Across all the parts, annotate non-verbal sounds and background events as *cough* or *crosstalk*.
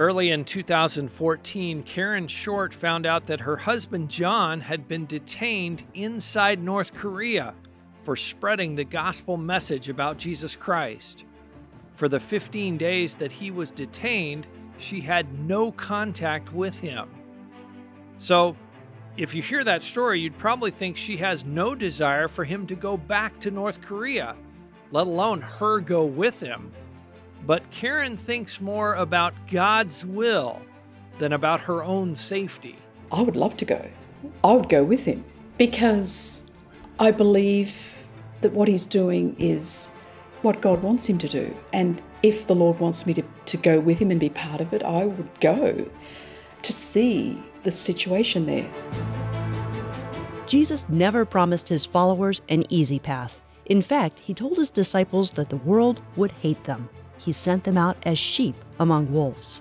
Early in 2014, Karen Short found out that her husband John had been detained inside North Korea for spreading the gospel message about Jesus Christ. For the 15 days that he was detained, she had no contact with him. So, if you hear that story, you'd probably think she has no desire for him to go back to North Korea, let alone her go with him. But Karen thinks more about God's will than about her own safety. I would love to go. I would go with him because I believe that what he's doing is what God wants him to do. And if the Lord wants me to, to go with him and be part of it, I would go to see the situation there. Jesus never promised his followers an easy path. In fact, he told his disciples that the world would hate them. He sent them out as sheep among wolves.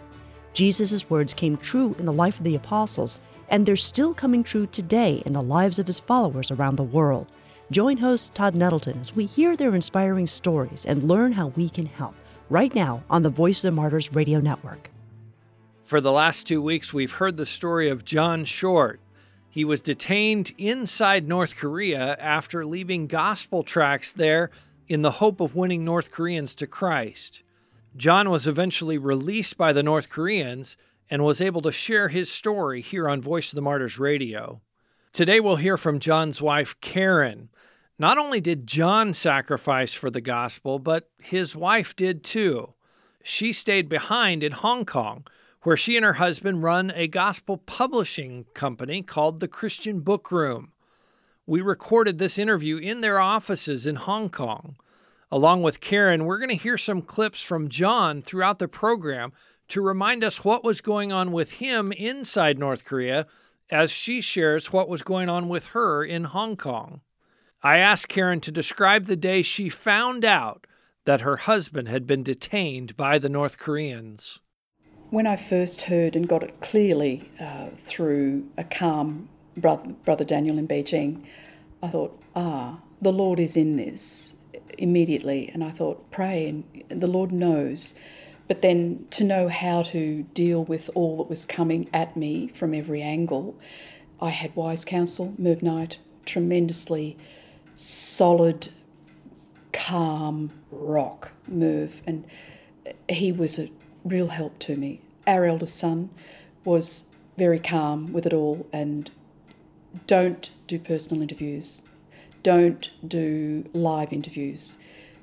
Jesus' words came true in the life of the apostles, and they're still coming true today in the lives of his followers around the world. Join host Todd Nettleton as we hear their inspiring stories and learn how we can help right now on the Voice of the Martyrs radio network. For the last two weeks, we've heard the story of John Short. He was detained inside North Korea after leaving gospel tracts there in the hope of winning North Koreans to Christ. John was eventually released by the North Koreans and was able to share his story here on Voice of the Martyrs radio. Today we'll hear from John's wife, Karen. Not only did John sacrifice for the gospel, but his wife did too. She stayed behind in Hong Kong, where she and her husband run a gospel publishing company called the Christian Book Room. We recorded this interview in their offices in Hong Kong. Along with Karen, we're going to hear some clips from John throughout the program to remind us what was going on with him inside North Korea as she shares what was going on with her in Hong Kong. I asked Karen to describe the day she found out that her husband had been detained by the North Koreans. When I first heard and got it clearly uh, through a calm brother, brother Daniel in Beijing, I thought, ah, the Lord is in this immediately. And I thought, pray, and the Lord knows. But then to know how to deal with all that was coming at me from every angle, I had wise counsel, Merv Knight, tremendously solid, calm rock, Merv, and he was a real help to me. Our eldest son was very calm with it all and don't do personal interviews. Don't do live interviews.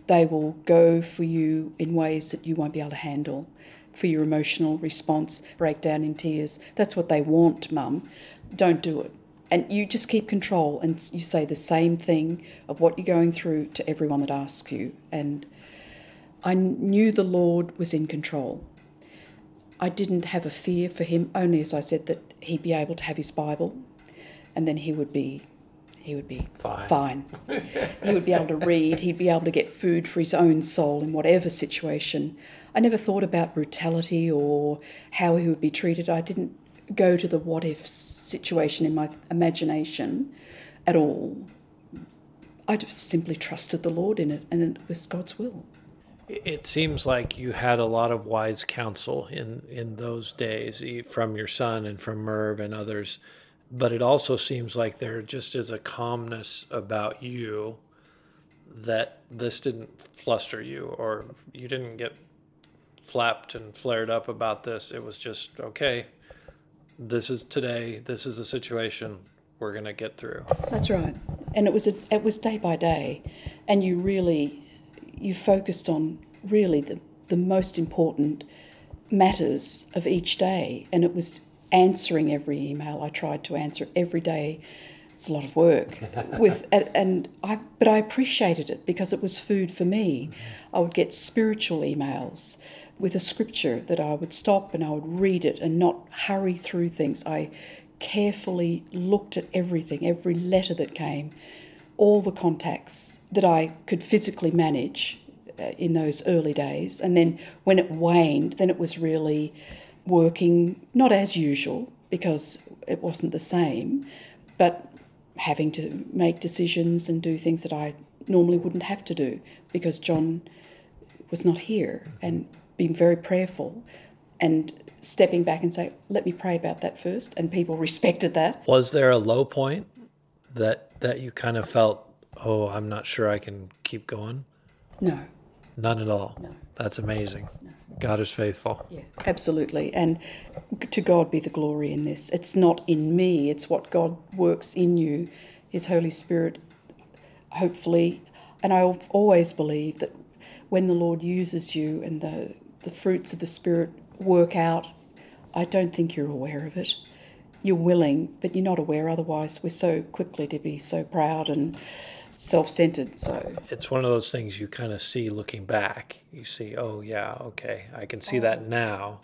They will go for you in ways that you won't be able to handle. For your emotional response, breakdown in tears. That's what they want, mum. Don't do it and you just keep control and you say the same thing of what you're going through to everyone that asks you and i knew the lord was in control i didn't have a fear for him only as i said that he'd be able to have his bible and then he would be he would be fine, fine. he would be able to read he'd be able to get food for his own soul in whatever situation i never thought about brutality or how he would be treated i didn't go to the what if situation in my imagination at all. I just simply trusted the Lord in it, and it was God's will. It seems like you had a lot of wise counsel in, in those days from your son and from Merv and others, but it also seems like there just is a calmness about you that this didn't fluster you or you didn't get flapped and flared up about this. It was just, okay, this is today, this is the situation we're going to get through. That's right. And it was a, it was day by day and you really you focused on really the the most important matters of each day and it was answering every email I tried to answer every day it's a lot of work *laughs* with and I but I appreciated it because it was food for me I would get spiritual emails with a scripture that I would stop and I would read it and not hurry through things. I carefully looked at everything, every letter that came, all the contacts that I could physically manage uh, in those early days. And then when it waned, then it was really working not as usual because it wasn't the same, but having to make decisions and do things that I normally wouldn't have to do because John was not here and being very prayerful. and stepping back and say, let me pray about that first. And people *laughs* respected that. Was there a low point that that you kind of felt, oh, I'm not sure I can keep going? No. None at all. No. That's amazing. No. God is faithful. Yeah, absolutely. And to God be the glory in this. It's not in me, it's what God works in you, His Holy Spirit, hopefully. And I always believe that when the Lord uses you and the, the fruits of the Spirit work out, I don't think you're aware of it. You're willing, but you're not aware. Otherwise, we're so quickly to be so proud and self-centered so. It's one of those things you kind of see looking back. You see oh yeah okay i can see oh. that now.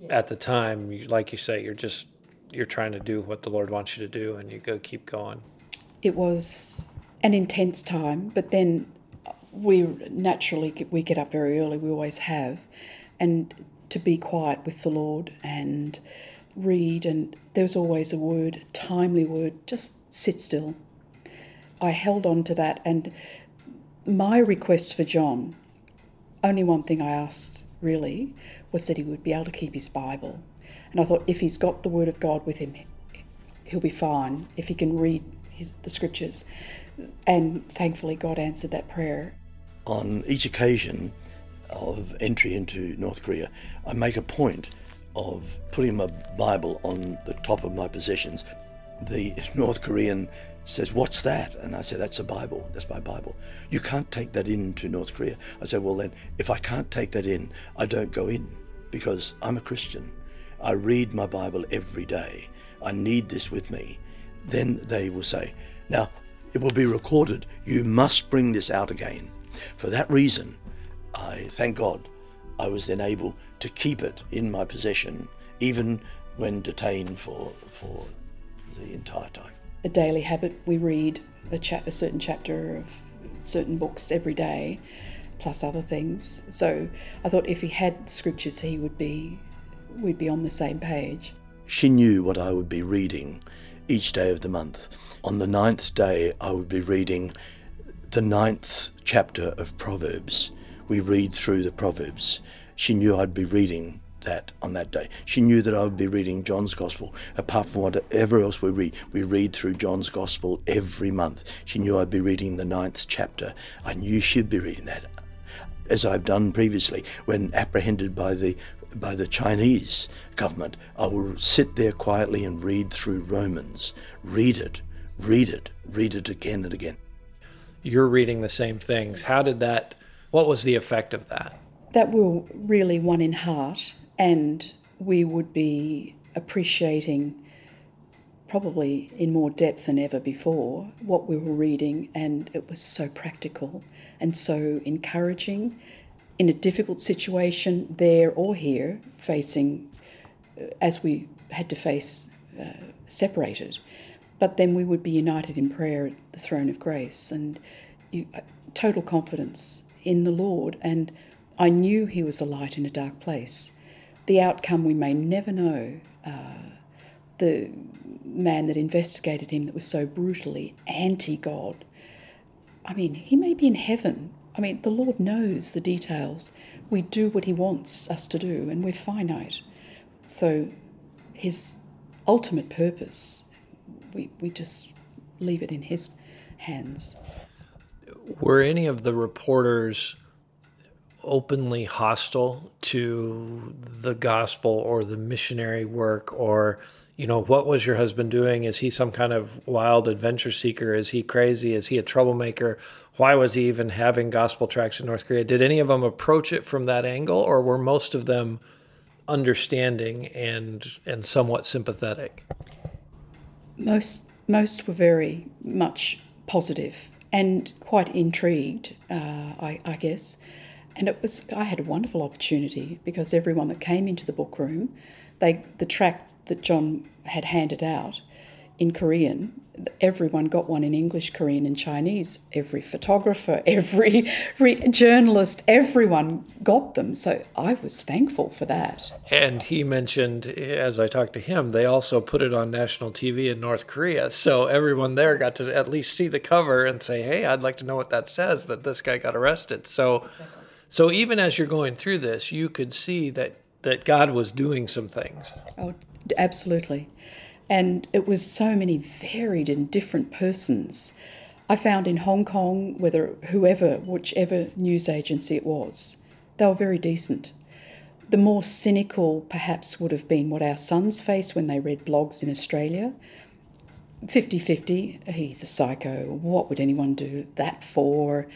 Yes. at the time you, like you say you're just you're trying to do what the lord wants you to do and you go keep going. It was an intense time but then we naturally get, we get up very early we always have and to be quiet with the lord and read and there's always a word timely word just sit still I held on to that. And my request for John, only one thing I asked really, was that he would be able to keep his Bible. And I thought if he's got the Word of God with him, he'll be fine if he can read his, the scriptures. And thankfully, God answered that prayer. On each occasion of entry into North Korea, I make a point of putting my Bible on the top of my possessions. The *laughs* North Korean says, What's that? And I said, That's a Bible. That's my Bible. You can't take that into North Korea. I said, Well, then, if I can't take that in, I don't go in because I'm a Christian. I read my Bible every day. I need this with me. Then they will say, Now, it will be recorded. You must bring this out again. For that reason, I thank God I was then able to keep it in my possession, even when detained for, for the entire time a daily habit. We read a, cha- a certain chapter of certain books every day, plus other things. So I thought if he had scriptures, he would be, we'd be on the same page. She knew what I would be reading each day of the month. On the ninth day, I would be reading the ninth chapter of Proverbs. We read through the Proverbs. She knew I'd be reading that on that day. She knew that I would be reading John's Gospel. Apart from whatever else we read, we read through John's Gospel every month. She knew I'd be reading the ninth chapter. I knew she'd be reading that, as I've done previously when apprehended by the by the Chinese government. I will sit there quietly and read through Romans. Read it, read it, read it again and again. You're reading the same things. How did that? What was the effect of that? That will really one in heart and we would be appreciating probably in more depth than ever before what we were reading and it was so practical and so encouraging in a difficult situation there or here facing uh, as we had to face uh, separated. But then we would be united in prayer at the throne of grace and you, uh, total confidence in the lord. And i knew he was a light in a dark place the outcome we may never know. Uh, the man that investigated him that was so brutally anti God. I mean, he may be in heaven. I mean, the Lord knows the details. We do what he wants us to do, and we're finite. So, his ultimate purpose, we, we just leave it in his hands. Were any of the reporters openly hostile to the gospel or the missionary work or you know what was your husband doing? Is he some kind of wild adventure seeker? Is he crazy? Is he a troublemaker? Why was he even having gospel tracts in north korea? Did any of them approach it from that angle or were most of them understanding and and somewhat sympathetic? Most most were very much positive and quite intrigued uh, I, I guess and it was I had a wonderful opportunity because everyone that came into the book room, they the tract that John had handed out in Korean, everyone got one in English, Korean, and Chinese. Every photographer, *laughs* every re- journalist, everyone got them. So I was thankful for that. And he mentioned, as I talked to him, they also put it on national TV in North Korea. So everyone there got to at least see the cover and say, hey, I'd like to know what that says that this guy got arrested. So. Exactly so even as you're going through this, you could see that that God was doing some things. Oh, absolutely. And it was so many varied and different persons. I found in Hong Kong, whether whoever, whichever news agency it was, they were very decent. The more cynical, perhaps, would have been what our sons face when they read blogs in Australia. 50 50, he's a psycho. What would anyone do that for?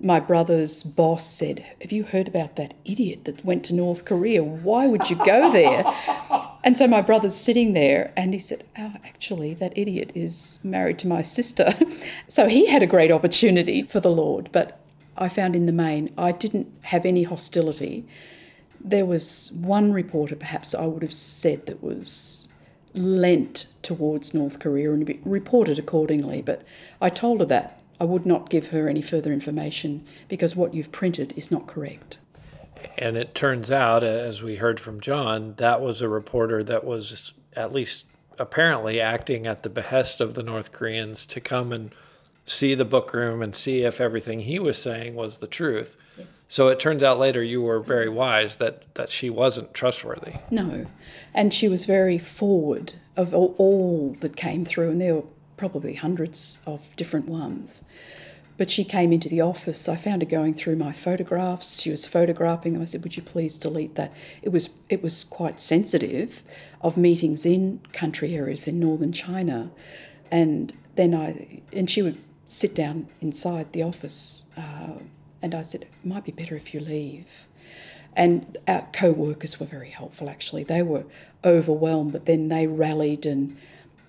My brother's boss said, Have you heard about that idiot that went to North Korea? Why would you go there? *laughs* And so my brother's sitting there and he said, Oh, actually, that idiot is married to my sister. *laughs* so he had a great opportunity for the Lord. But I found in the main, I didn't have any hostility. There was one reporter, perhaps I would have said, that was lent towards North Korea and reported accordingly. But I told her that I would not give her any further information because what you've printed is not correct. And it turns out, as we heard from John, that was a reporter that was at least apparently acting at the behest of the North Koreans to come and see the book room and see if everything he was saying was the truth. Yes. So it turns out later you were very wise that, that she wasn't trustworthy. No. And she was very forward of all, all that came through, and there were probably hundreds of different ones. But she came into the office. I found her going through my photographs. She was photographing them. I said, "Would you please delete that?" It was it was quite sensitive of meetings in country areas in northern China, and then I and she would sit down inside the office, uh, and I said, "It might be better if you leave." And our co-workers were very helpful. Actually, they were overwhelmed, but then they rallied and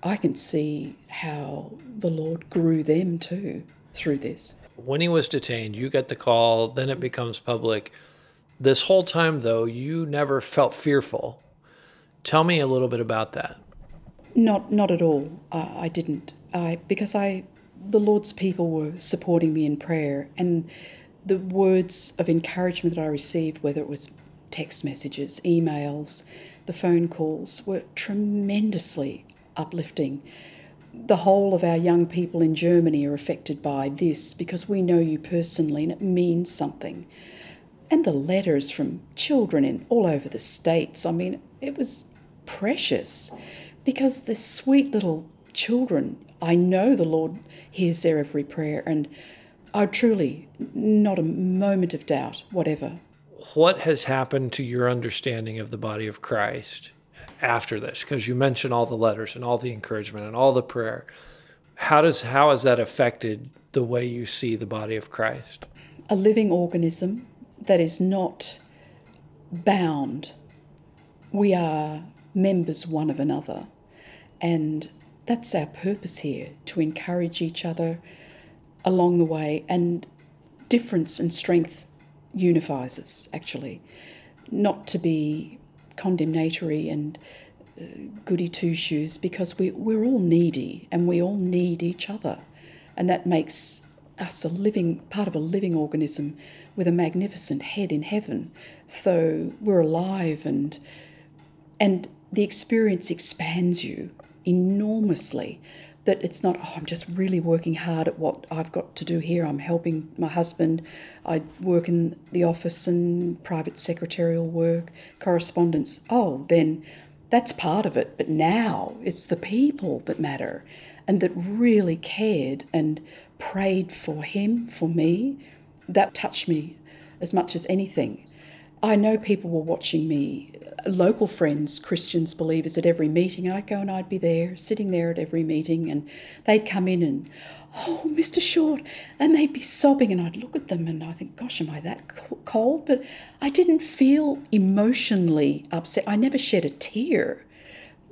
I can see how the Lord grew them too through this. When he was detained, you get the call, then it becomes public. This whole time, though, you never felt fearful. Tell me a little bit about that. Not, not at all. Uh, I didn't. I because I, the Lord's people were supporting me in prayer, and the words of encouragement that I received, whether it was text messages, emails, the phone calls, were tremendously uplifting. The whole of our young people in Germany are affected by this because we know you personally and it means something. And the letters from children in all over the states, I mean, it was precious because the sweet little children, I know the Lord hears their every prayer, and I truly, not a moment of doubt, whatever. What has happened to your understanding of the body of Christ after this? Because you mentioned all the letters and all the encouragement and all the prayer. How does how has that affected the way you see the body of Christ? A living organism that is not bound. We are members one of another. And that's our purpose here to encourage each other along the way. And difference and strength unifies us, actually. Not to be condemnatory and uh, goody two shoes because we, we're all needy and we all need each other. And that makes us a living part of a living organism with a magnificent head in heaven. So we're alive and and the experience expands you enormously that it's not, oh, I'm just really working hard at what I've got to do here. I'm helping my husband. I work in the office and private secretarial work, correspondence. Oh, then that's part of it. But now it's the people that matter and that really cared and prayed for him, for me. That touched me as much as anything. I know people were watching me, local friends, Christians, believers at every meeting. I'd go and I'd be there, sitting there at every meeting, and they'd come in and, oh, Mr. Short, and they'd be sobbing, and I'd look at them and I think, gosh, am I that cold? But I didn't feel emotionally upset. I never shed a tear.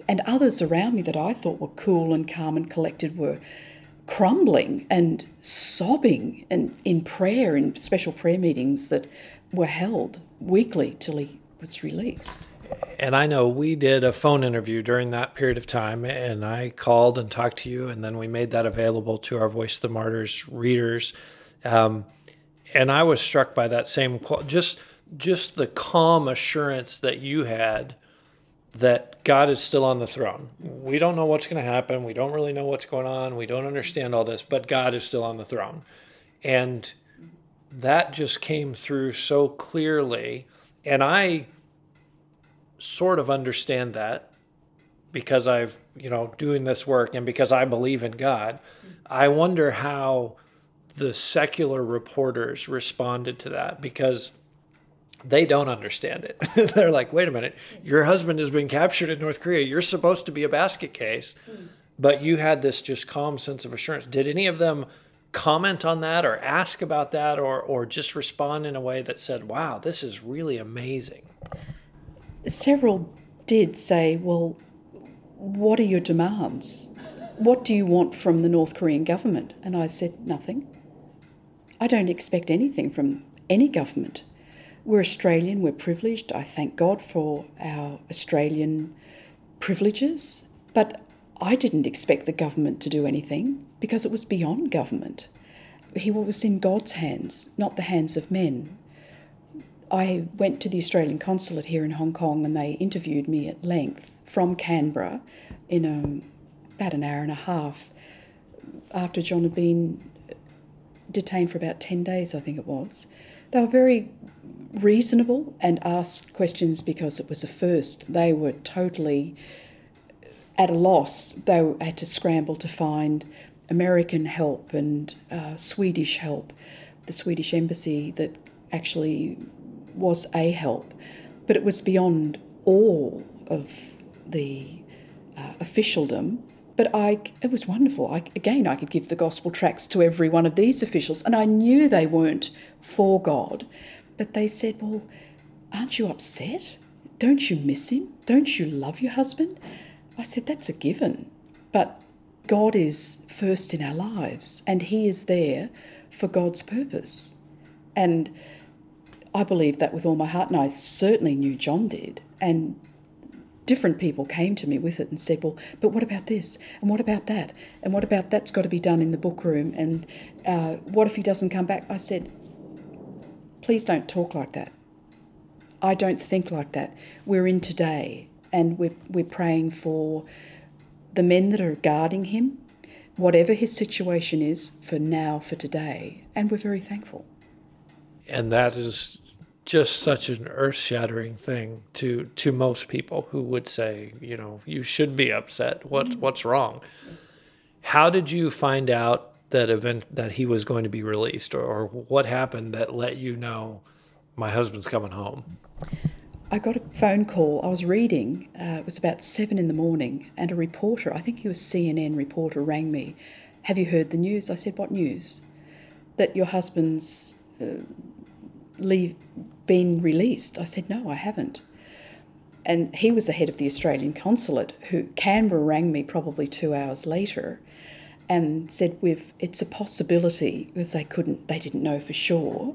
And others around me that I thought were cool and calm and collected were crumbling and sobbing and in prayer in special prayer meetings that were held weekly till he was released. And I know we did a phone interview during that period of time, and I called and talked to you, and then we made that available to our Voice of the Martyrs readers. Um, and I was struck by that same just just the calm assurance that you had that God is still on the throne. We don't know what's going to happen. We don't really know what's going on. We don't understand all this, but God is still on the throne. And that just came through so clearly. And I sort of understand that because I've, you know, doing this work and because I believe in God. I wonder how the secular reporters responded to that because they don't understand it. *laughs* They're like, wait a minute, your husband has been captured in North Korea. You're supposed to be a basket case. But you had this just calm sense of assurance. Did any of them comment on that or ask about that or, or just respond in a way that said, wow, this is really amazing? Several did say, well, what are your demands? What do you want from the North Korean government? And I said, nothing. I don't expect anything from any government. We're Australian, we're privileged. I thank God for our Australian privileges, but I didn't expect the government to do anything because it was beyond government. He was in God's hands, not the hands of men. I went to the Australian consulate here in Hong Kong and they interviewed me at length from Canberra in a, about an hour and a half after John had been detained for about 10 days, I think it was. They were very reasonable and asked questions because it was a first. They were totally at a loss. They had to scramble to find American help and uh, Swedish help, the Swedish embassy that actually was a help, but it was beyond all of the uh, officialdom. But I, it was wonderful. I, again, I could give the gospel tracts to every one of these officials, and I knew they weren't for God, but they said, "Well, aren't you upset? Don't you miss him? Don't you love your husband?" I said, "That's a given, but God is first in our lives, and He is there for God's purpose. And I believe that with all my heart, and I certainly knew John did. And different people came to me with it and said, Well, but what about this? And what about that? And what about that's got to be done in the book room? And uh, what if he doesn't come back? I said, Please don't talk like that. I don't think like that. We're in today, and we're, we're praying for the men that are guarding him, whatever his situation is for now, for today, and we're very thankful. And that is just such an earth-shattering thing to to most people who would say, you know, you should be upset. What mm-hmm. what's wrong? How did you find out that event that he was going to be released, or, or what happened that let you know my husband's coming home? I got a phone call. I was reading, uh, it was about seven in the morning, and a reporter, I think he was CNN reporter, rang me. Have you heard the news? I said, What news? That your husband's uh, leave been released. I said, No, I haven't. And he was the head of the Australian consulate, who Canberra rang me probably two hours later and said, We've it's a possibility because they couldn't they didn't know for sure.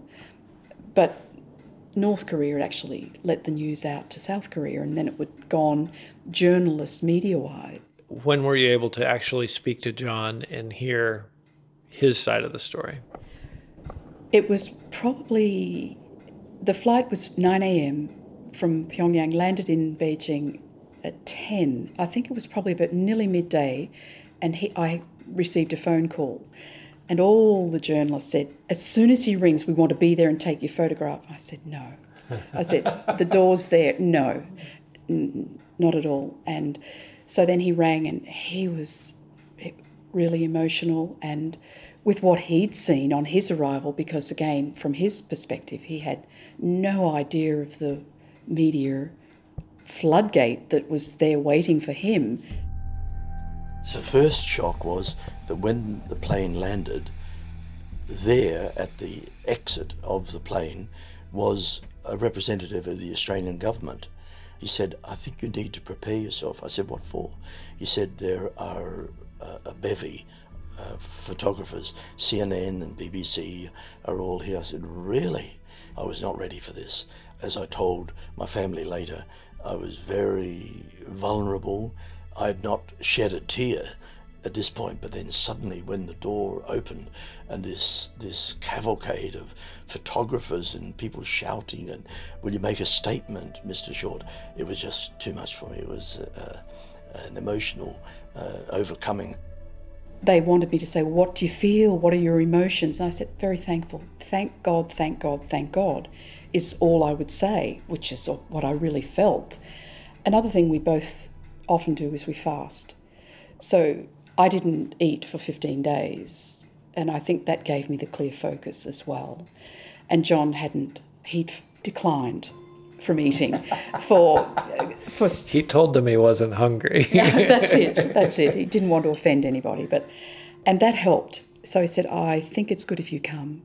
But North Korea had actually let the news out to South Korea, and then it would go on journalist media wide. When were you able to actually speak to John and hear his side of the story? It was probably the flight was 9 a.m. from Pyongyang, landed in Beijing at 10. I think it was probably about nearly midday, and he, I received a phone call. And all the journalists said, as soon as he rings, we want to be there and take your photograph. I said, no. I said, *laughs* the door's there. No, n- not at all. And so then he rang and he was eh, really emotional and with what he'd seen on his arrival, because again, from his perspective, he had no idea of the media floodgate that was there waiting for him. So, first shock was that when the plane landed, there at the exit of the plane was a representative of the Australian government. He said, I think you need to prepare yourself. I said, What for? He said, There are a, a bevy of photographers, CNN and BBC are all here. I said, Really? I was not ready for this. As I told my family later, I was very vulnerable. I had not shed a tear at this point, but then suddenly when the door opened and this this cavalcade of photographers and people shouting and will you make a statement, Mr. Short? It was just too much for me. It was uh, an emotional uh, overcoming. They wanted me to say, "What do you feel? What are your emotions?" And I said, "Very thankful. Thank God, thank God, thank God," is all I would say, which is what I really felt. Another thing we both often do is we fast. So I didn't eat for 15 days, and I think that gave me the clear focus as well. And John hadn't, he'd declined from eating for for he told them he wasn't hungry. Yeah, *laughs* that's it that's it. He didn't want to offend anybody but and that helped. So he said i think it's good if you come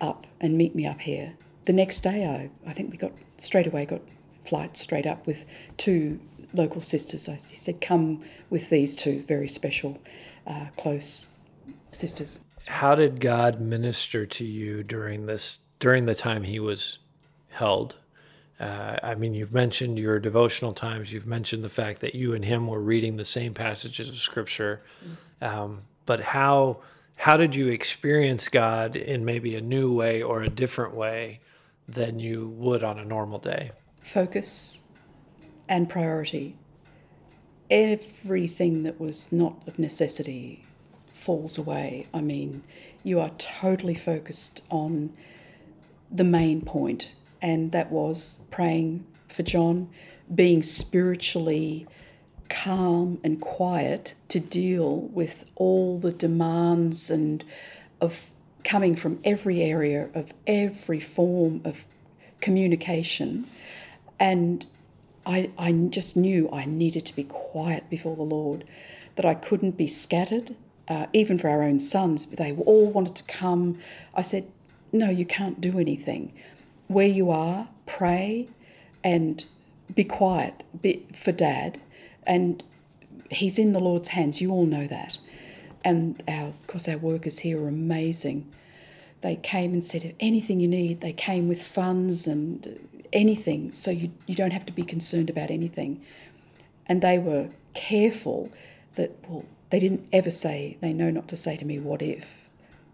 up and meet me up here. The next day i i think we got straight away got flights straight up with two local sisters. He said come with these two very special uh, close sisters. How did god minister to you during this during the time he was held uh, I mean, you've mentioned your devotional times. You've mentioned the fact that you and him were reading the same passages of Scripture. Um, but how how did you experience God in maybe a new way or a different way than you would on a normal day? Focus and priority. Everything that was not of necessity falls away. I mean, you are totally focused on the main point and that was praying for John, being spiritually calm and quiet to deal with all the demands and of coming from every area of every form of communication and I, I just knew I needed to be quiet before the Lord, that I couldn't be scattered, uh, even for our own sons. But They all wanted to come. I said, No, you can't do anything where you are, pray and be quiet for dad. And he's in the Lord's hands. You all know that. And our, of course, our workers here are amazing. They came and said, anything you need, they came with funds and anything. So you, you don't have to be concerned about anything. And they were careful that, well, they didn't ever say, they know not to say to me, what if,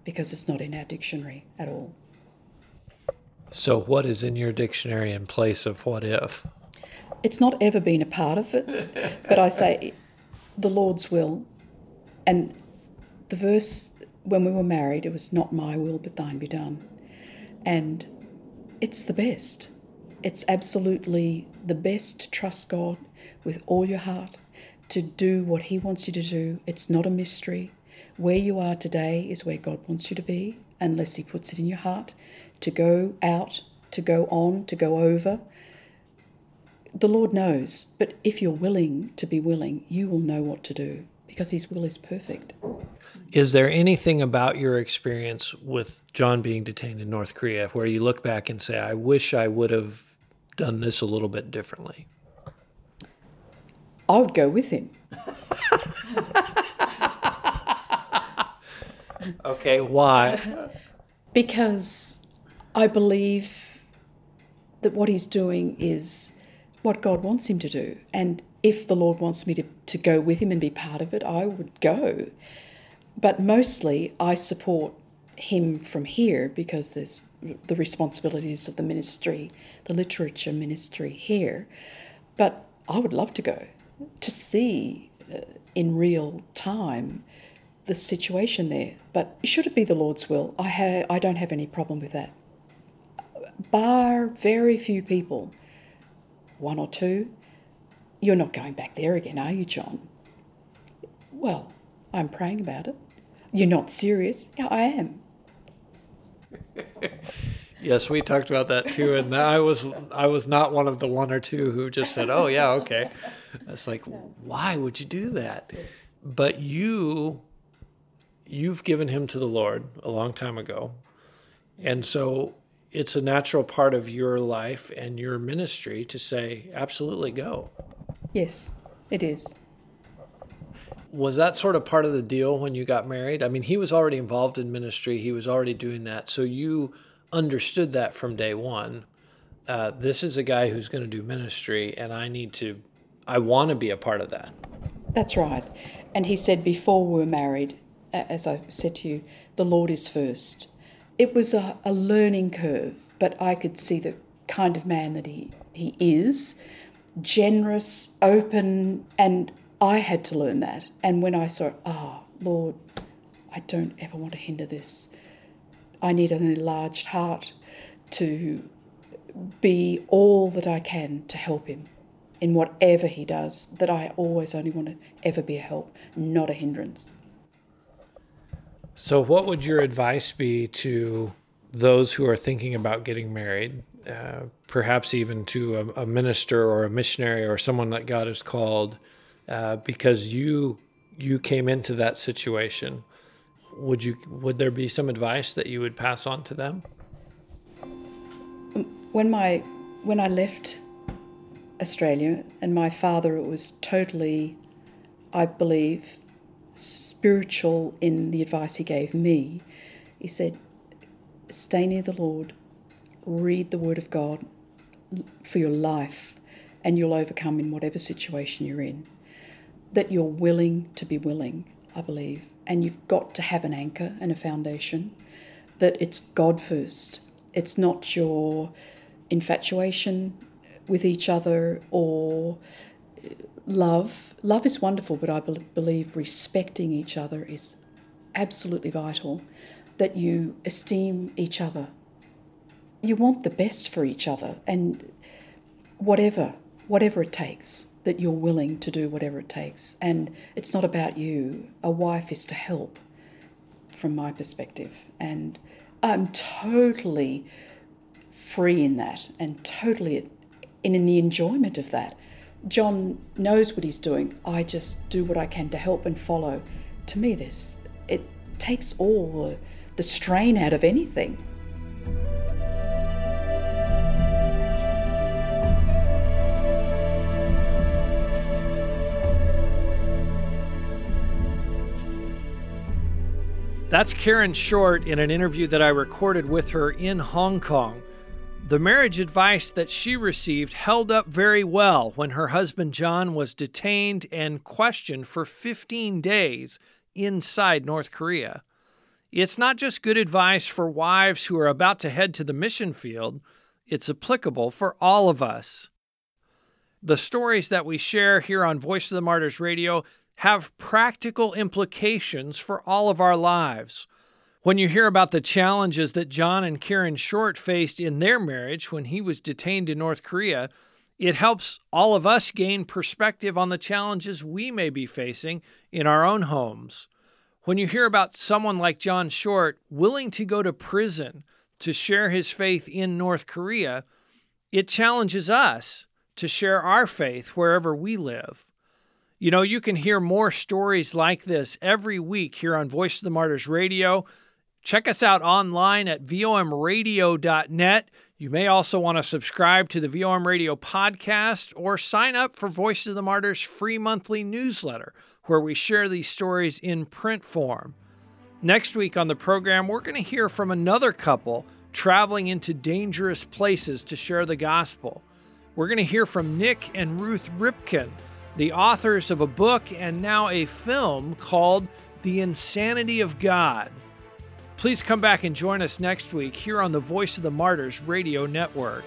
because it's not in our dictionary at all. So, what is in your dictionary in place of what if? It's not ever been a part of it, but I say the Lord's will. And the verse, when we were married, it was not my will, but thine be done. And it's the best. It's absolutely the best to trust God with all your heart, to do what He wants you to do. It's not a mystery. Where you are today is where God wants you to be, unless He puts it in your heart to go out, to go on, to go over. The Lord knows, but if you're willing to be willing, you will know what to do because His will is perfect. Is there anything about your experience with John being detained in North Korea where you look back and say, I wish I would have done this a little bit differently? I would go with him. *laughs* okay, why? Because I believe that what he's doing is what God wants him to do. And if the Lord wants me to, to go with him and be part of it, I would go. But mostly I support him from here because there's the responsibilities of the ministry, the literature ministry here. But I would love to go to see uh, in real time the situation there. But should it be the Lord's will, I, ha- I don't have any problem with that bar very few people, one or two, you're not going back there again, are you, John? Well, I'm praying about it. You're not serious? Yeah, I am. *laughs* yes, we talked about that too, and I was I was not one of the one or two who just said, "Oh yeah, okay." It's like, *laughs* why would you do that? But you, you've given him to the Lord a long time ago, and so it's a natural part of your life and your ministry to say, absolutely go. Yes, it is. Was that sort of part of the deal when you got married? I mean, he was already involved in ministry, he was already doing that. So you understood that from day one. Uh, this is a guy who's going to do ministry, and I need to, I want to be a part of that. That's right. And he said before we're married, as I said to you, the Lord is first it was a, a learning curve, but I could see the kind of man that he, he is generous, open, and I had to learn that. And when I saw, oh, Lord, I don't ever want to hinder this. I need an enlarged heart to be all that I can to help him. in whatever he does, that I always only want to ever be a help, not a hindrance. So, what would your advice be to those who are thinking about getting married, uh, perhaps even to a, a, minister or a missionary or someone that God has called, uh, because you you came into that situation? Would you would there be some advice that you would pass on to them? When my when I left Australia and my father it was totally, I believe, spiritual in the advice he gave me. He said, Stay near the Lord, read the Word of God for your life, and you'll overcome in whatever situation you're in. That you're willing to be willing, I believe, and you've got to have an anchor and a foundation. That it's God first. It's not your infatuation with each other or love. Love is wonderful, but I believe respecting each other is absolutely vital. That you esteem each other. You want the best for each other, and whatever, whatever it takes, that you're willing to do whatever it takes. And it's not about you. A wife is to help, from my perspective. And I'm totally free in that and totally in, in the enjoyment of that. John knows what he's doing. I just do what I can to help and follow. To me, this it takes all the, the strain out of anything. That's Karen Short in an interview that I recorded with her in Hong Kong. The marriage advice that she received held up very well when her husband John was detained and questioned for 15 days inside North Korea. It's not just good advice for wives who are about to head to the mission field, it's applicable for all of us. The stories that we share here on Voice of the Martyrs Radio have practical implications for all of our lives. When you hear about the challenges that John and Karen Short faced in their marriage when he was detained in North Korea, it helps all of us gain perspective on the challenges we may be facing in our own homes. When you hear about someone like John Short willing to go to prison to share his faith in North Korea, it challenges us to share our faith wherever we live. You know, you can hear more stories like this every week here on Voice of the Martyrs Radio. Check us out online at vomradio.net. You may also want to subscribe to the VOM Radio podcast or sign up for Voice of the Martyrs free monthly newsletter, where we share these stories in print form. Next week on the program, we're going to hear from another couple traveling into dangerous places to share the gospel. We're going to hear from Nick and Ruth Ripken, the authors of a book and now a film called The Insanity of God. Please come back and join us next week here on the Voice of the Martyrs Radio Network.